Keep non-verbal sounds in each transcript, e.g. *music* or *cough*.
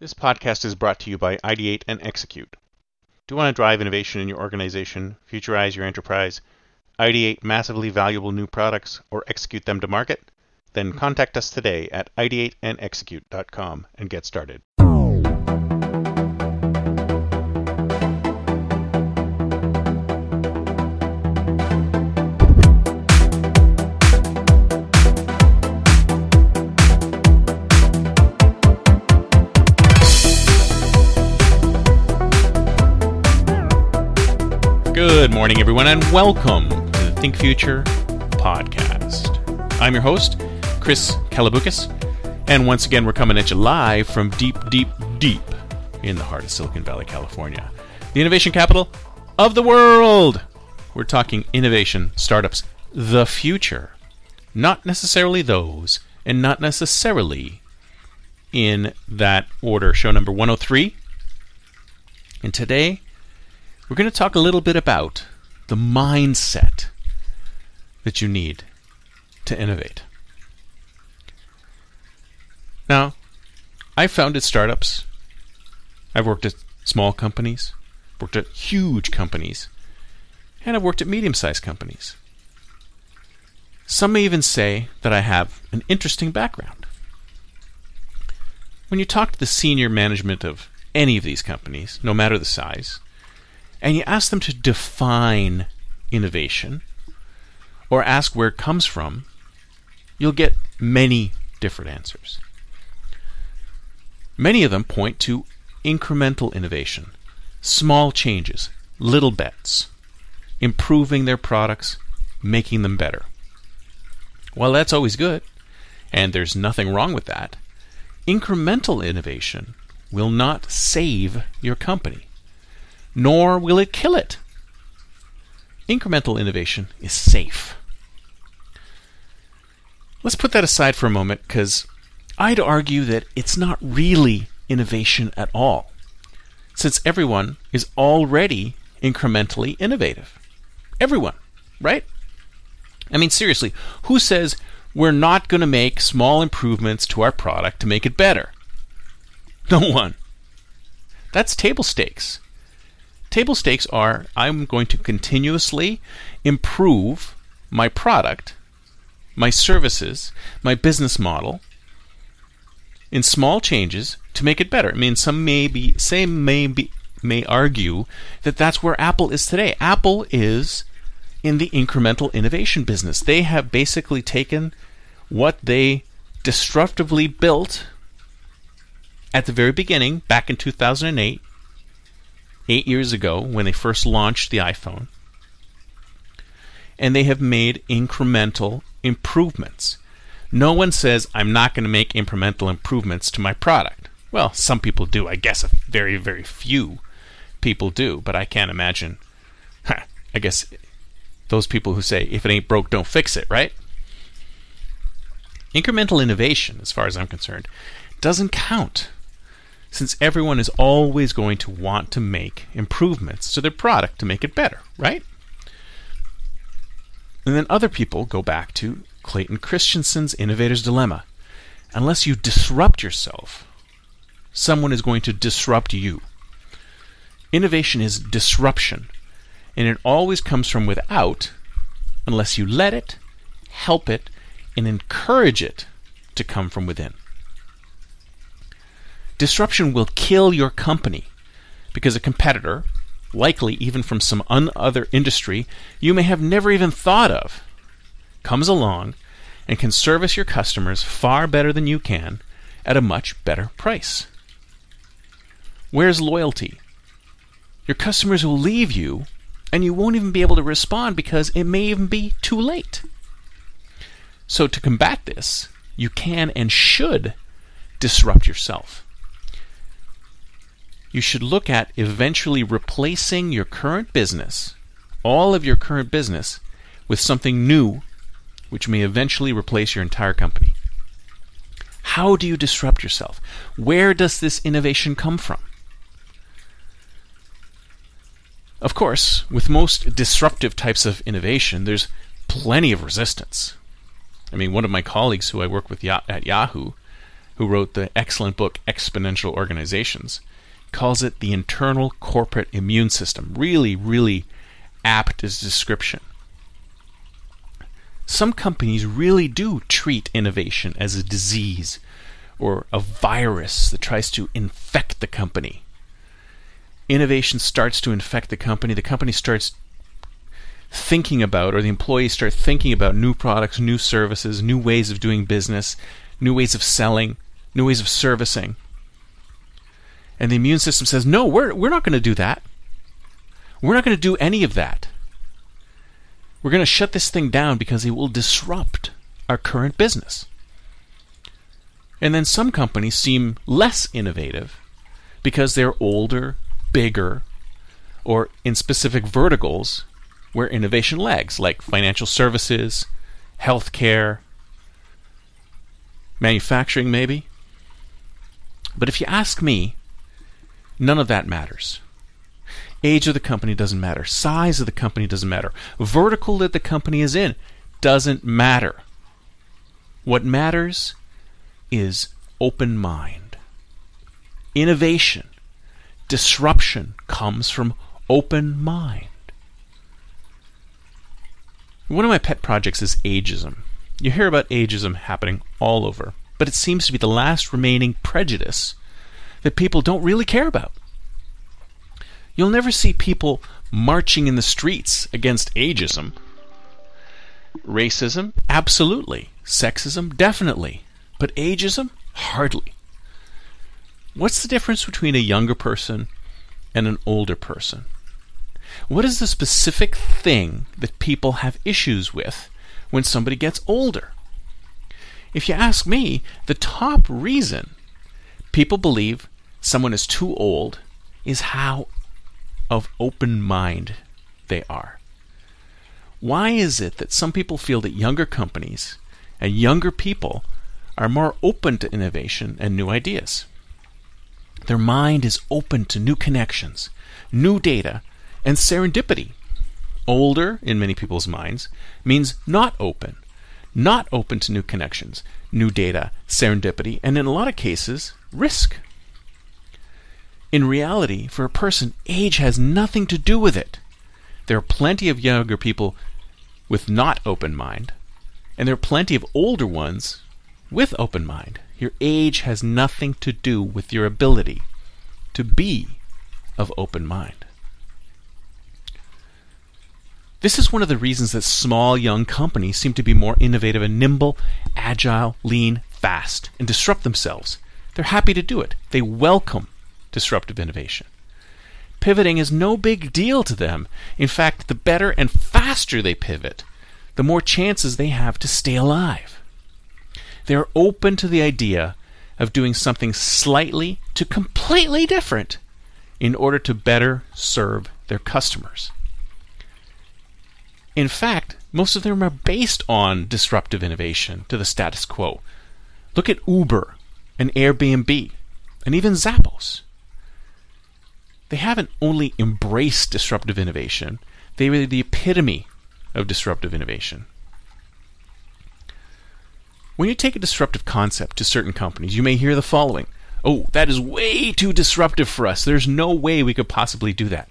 This podcast is brought to you by Ideate and Execute. Do you want to drive innovation in your organization, futurize your enterprise, ideate massively valuable new products, or execute them to market? Then contact us today at ideateandexecute.com and get started. Morning, everyone, and welcome to the Think Future podcast. I'm your host, Chris Kalaboukis, and once again, we're coming at you live from deep, deep, deep in the heart of Silicon Valley, California, the innovation capital of the world. We're talking innovation, startups, the future, not necessarily those, and not necessarily in that order. Show number 103. And today, we're going to talk a little bit about the mindset that you need to innovate. Now, I've founded startups. I've worked at small companies, worked at huge companies, and I've worked at medium sized companies. Some may even say that I have an interesting background. When you talk to the senior management of any of these companies, no matter the size, and you ask them to define innovation or ask where it comes from, you'll get many different answers. Many of them point to incremental innovation, small changes, little bets, improving their products, making them better. Well, that's always good, and there's nothing wrong with that. Incremental innovation will not save your company nor will it kill it. Incremental innovation is safe. Let's put that aside for a moment because I'd argue that it's not really innovation at all, since everyone is already incrementally innovative. Everyone, right? I mean, seriously, who says we're not going to make small improvements to our product to make it better? No one. That's table stakes. Table stakes are I'm going to continuously improve my product, my services, my business model in small changes to make it better. I mean, some may be, some may be, may argue that that's where Apple is today. Apple is in the incremental innovation business. They have basically taken what they destructively built at the very beginning, back in 2008, eight years ago when they first launched the iPhone. And they have made incremental improvements. No one says, I'm not going to make incremental improvements to my product. Well, some people do. I guess a very, very few people do, but I can't imagine. *laughs* I guess those people who say, if it ain't broke, don't fix it, right? Incremental innovation, as far as I'm concerned, doesn't count since everyone is always going to want to make improvements to their product to make it better, right? And then other people go back to Clayton Christensen's Innovator's Dilemma. Unless you disrupt yourself, someone is going to disrupt you. Innovation is disruption, and it always comes from without unless you let it, help it, and encourage it to come from within. Disruption will kill your company because a competitor, likely even from some other industry you may have never even thought of, comes along and can service your customers far better than you can at a much better price. Where's loyalty? Your customers will leave you and you won't even be able to respond because it may even be too late. So, to combat this, you can and should disrupt yourself you should look at eventually replacing your current business, all of your current business, with something new which may eventually replace your entire company. How do you disrupt yourself? Where does this innovation come from? Of course, with most disruptive types of innovation, there's plenty of resistance. I mean, one of my colleagues who I work with at Yahoo, who wrote the excellent book Exponential Organizations, calls it the internal corporate immune system. Really, really apt as a description. Some companies really do treat innovation as a disease or a virus that tries to infect the company. Innovation starts to infect the company, the company starts thinking about, or the employees start thinking about new products, new services, new ways of doing business, new ways of selling, new ways of servicing. And the immune system says, no, we're, we're not going to do that. We're not going to do any of that. We're going to shut this thing down because it will disrupt our current business. And then some companies seem less innovative because they're older, bigger, or in specific verticals where innovation lags, like financial services, healthcare, manufacturing, maybe. But if you ask me, none of that matters. Age of the company doesn't matter. Size of the company doesn't matter. Vertical that the company is in doesn't matter. What matters is open mind. Innovation, disruption comes from open mind. One of my pet projects is ageism. You hear about ageism happening all over, but it seems to be the last remaining prejudice that people don't really care about. You'll never see people marching in the streets against ageism. Racism? Absolutely. Sexism? Definitely. But ageism? Hardly. What's the difference between a younger person and an older person? What is the specific thing that people have issues with when somebody gets older? If you ask me, the top reason people believe someone is too old is how of open mind they are. Why is it that some people feel that younger companies and younger people are more open to innovation and new ideas? Their mind is open to new connections, new data, and serendipity. Older, in many people's minds, means not open, not open to new connections, new data, serendipity, and in a lot of cases, risk. In reality, for a person, age has nothing to do with it. There are plenty of younger people with not open mind, and there are plenty of older ones with open mind. Your age has nothing to do with your ability to be of open mind. This is one of the reasons that small young companies seem to be more innovative and nimble, agile, lean, fast, and disrupt themselves. They're happy to do it. They welcome disruptive innovation. Pivoting is no big deal to them. In fact, the better and faster they pivot, the more chances they have to stay alive. They're open to the idea of doing something slightly to completely different in order to better serve their customers. In fact, most of them are based on disruptive innovation to the status quo. Look at Uber and Airbnb and even Zappos they haven't only embraced disruptive innovation, they were the epitome of disruptive innovation. When you take a disruptive concept to certain companies, you may hear the following Oh, that is way too disruptive for us. There's no way we could possibly do that.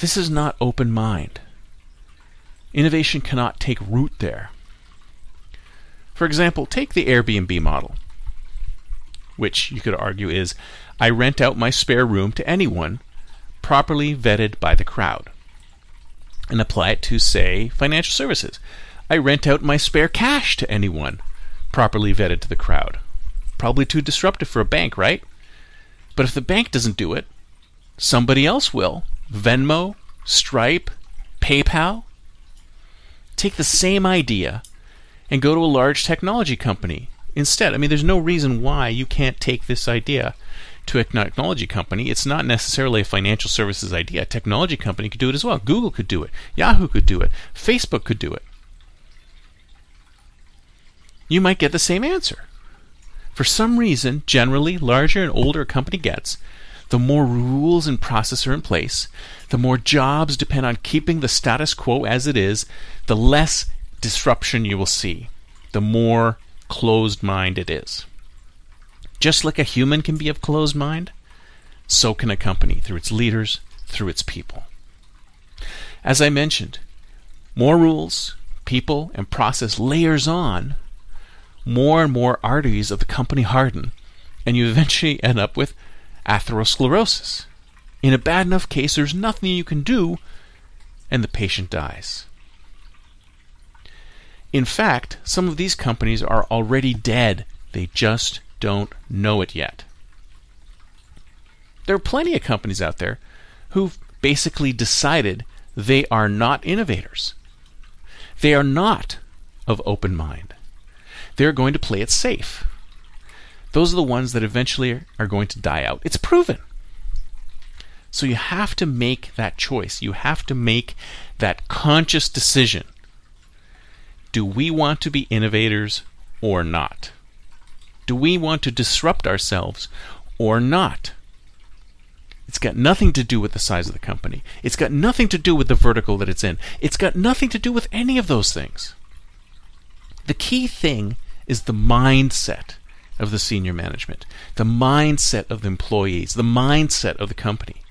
This is not open mind. Innovation cannot take root there. For example, take the Airbnb model, which you could argue is I rent out my spare room to anyone properly vetted by the crowd. And apply it to, say, financial services. I rent out my spare cash to anyone properly vetted to the crowd. Probably too disruptive for a bank, right? But if the bank doesn't do it, somebody else will. Venmo, Stripe, PayPal. Take the same idea and go to a large technology company instead. I mean, there's no reason why you can't take this idea to a technology company. It's not necessarily a financial services idea. A technology company could do it as well. Google could do it. Yahoo could do it. Facebook could do it. You might get the same answer. For some reason, generally, larger and older a company gets, the more rules and processes are in place, the more jobs depend on keeping the status quo as it is, the less disruption you will see, the more closed mind it is. Just like a human can be of closed mind, so can a company through its leaders, through its people. As I mentioned, more rules, people, and process layers on, more and more arteries of the company harden, and you eventually *laughs* end up with atherosclerosis. In a bad enough case, there's nothing you can do, and the patient dies. In fact, some of these companies are already dead. They just don't know it yet. There are plenty of companies out there who've basically decided they are not innovators. They are not of open mind. They're going to play it safe. Those are the ones that eventually are going to die out. It's proven. So you have to make that choice. You have to make that conscious decision. Do we want to be innovators or not? Do we want to disrupt ourselves or not? It's got nothing to do with the size of the company. It's got nothing to do with the vertical that it's in. It's got nothing to do with any of those things. The key thing is the mindset of the senior management, the mindset of the employees, the mindset of the company.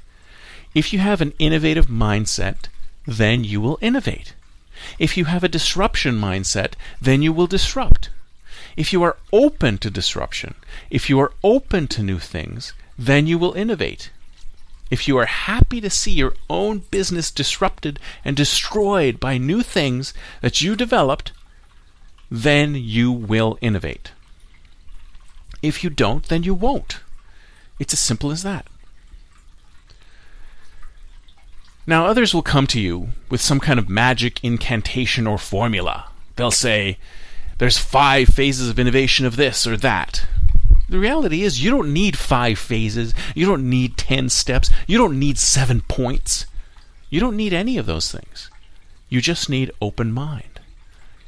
If you have an innovative mindset, then you will innovate. If you have a disruption mindset, then you will disrupt. If you are open to disruption, if you are open to new things, then you will innovate. If you are happy to see your own business disrupted and destroyed by new things that you developed, then you will innovate. If you don't, then you won't. It's as simple as that. Now, others will come to you with some kind of magic incantation or formula. They'll say, There's five phases of innovation of this or that. The reality is, you don't need five phases. You don't need ten steps. You don't need seven points. You don't need any of those things. You just need open mind.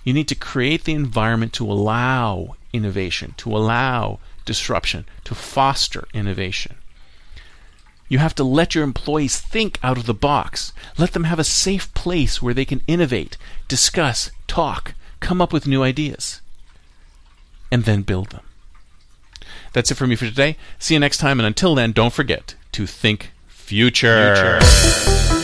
You need to create the environment to allow innovation, to allow disruption, to foster innovation. You have to let your employees think out of the box. Let them have a safe place where they can innovate, discuss, talk, come up with new ideas, and then build them. That's it for me for today. See you next time, and until then, don't forget to think future. future.